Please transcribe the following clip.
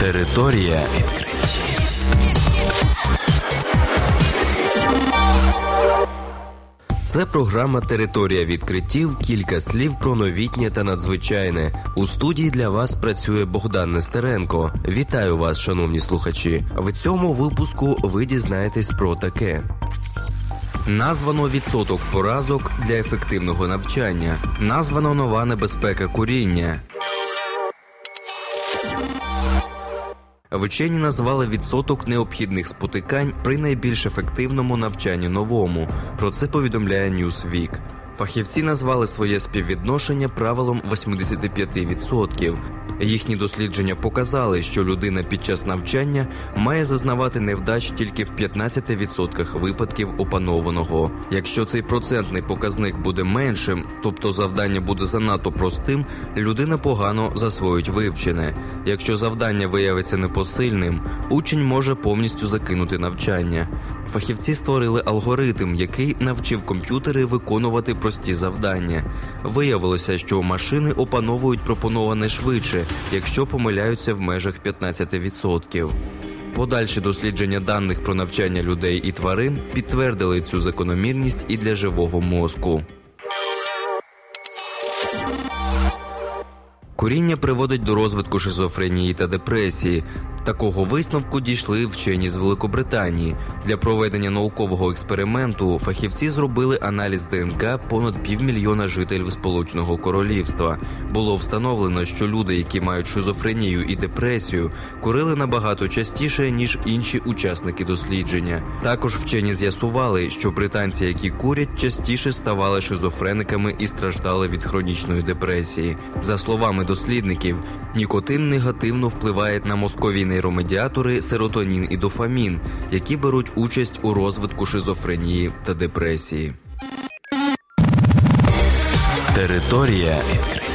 Територія відкриттів. Це програма Територія відкриттів. Кілька слів про новітнє та надзвичайне. У студії для вас працює Богдан Нестеренко. Вітаю вас, шановні слухачі. В цьому випуску ви дізнаєтесь про таке. Названо відсоток поразок для ефективного навчання. Названо нова небезпека куріння. Вчені назвали відсоток необхідних спотикань при найбільш ефективному навчанні новому. Про це повідомляє Newsweek. Фахівці назвали своє співвідношення правилом 85%. Їхні дослідження показали, що людина під час навчання має зазнавати невдач тільки в 15% випадків опанованого. Якщо цей процентний показник буде меншим, тобто завдання буде занадто простим, людина погано засвоїть вивчене. Якщо завдання виявиться непосильним, учень може повністю закинути навчання. Фахівці створили алгоритм, який навчив комп'ютери виконувати прості завдання. Виявилося, що машини опановують пропоноване швидше, якщо помиляються в межах 15%. Подальші дослідження даних про навчання людей і тварин підтвердили цю закономірність і для живого мозку. Куріння приводить до розвитку шизофренії та депресії. Такого висновку дійшли вчені з Великобританії. Для проведення наукового експерименту фахівці зробили аналіз ДНК понад півмільйона жителів Сполученого Королівства. Було встановлено, що люди, які мають шизофренію і депресію, курили набагато частіше ніж інші учасники дослідження. Також вчені з'ясували, що британці, які курять, частіше ставали шизофрениками і страждали від хронічної депресії. За словами дослідників, нікотин негативно впливає на мозкові нейромедіатори серотонін і дофамін, які беруть участь у розвитку шизофренії та депресії. Територія відкриттів.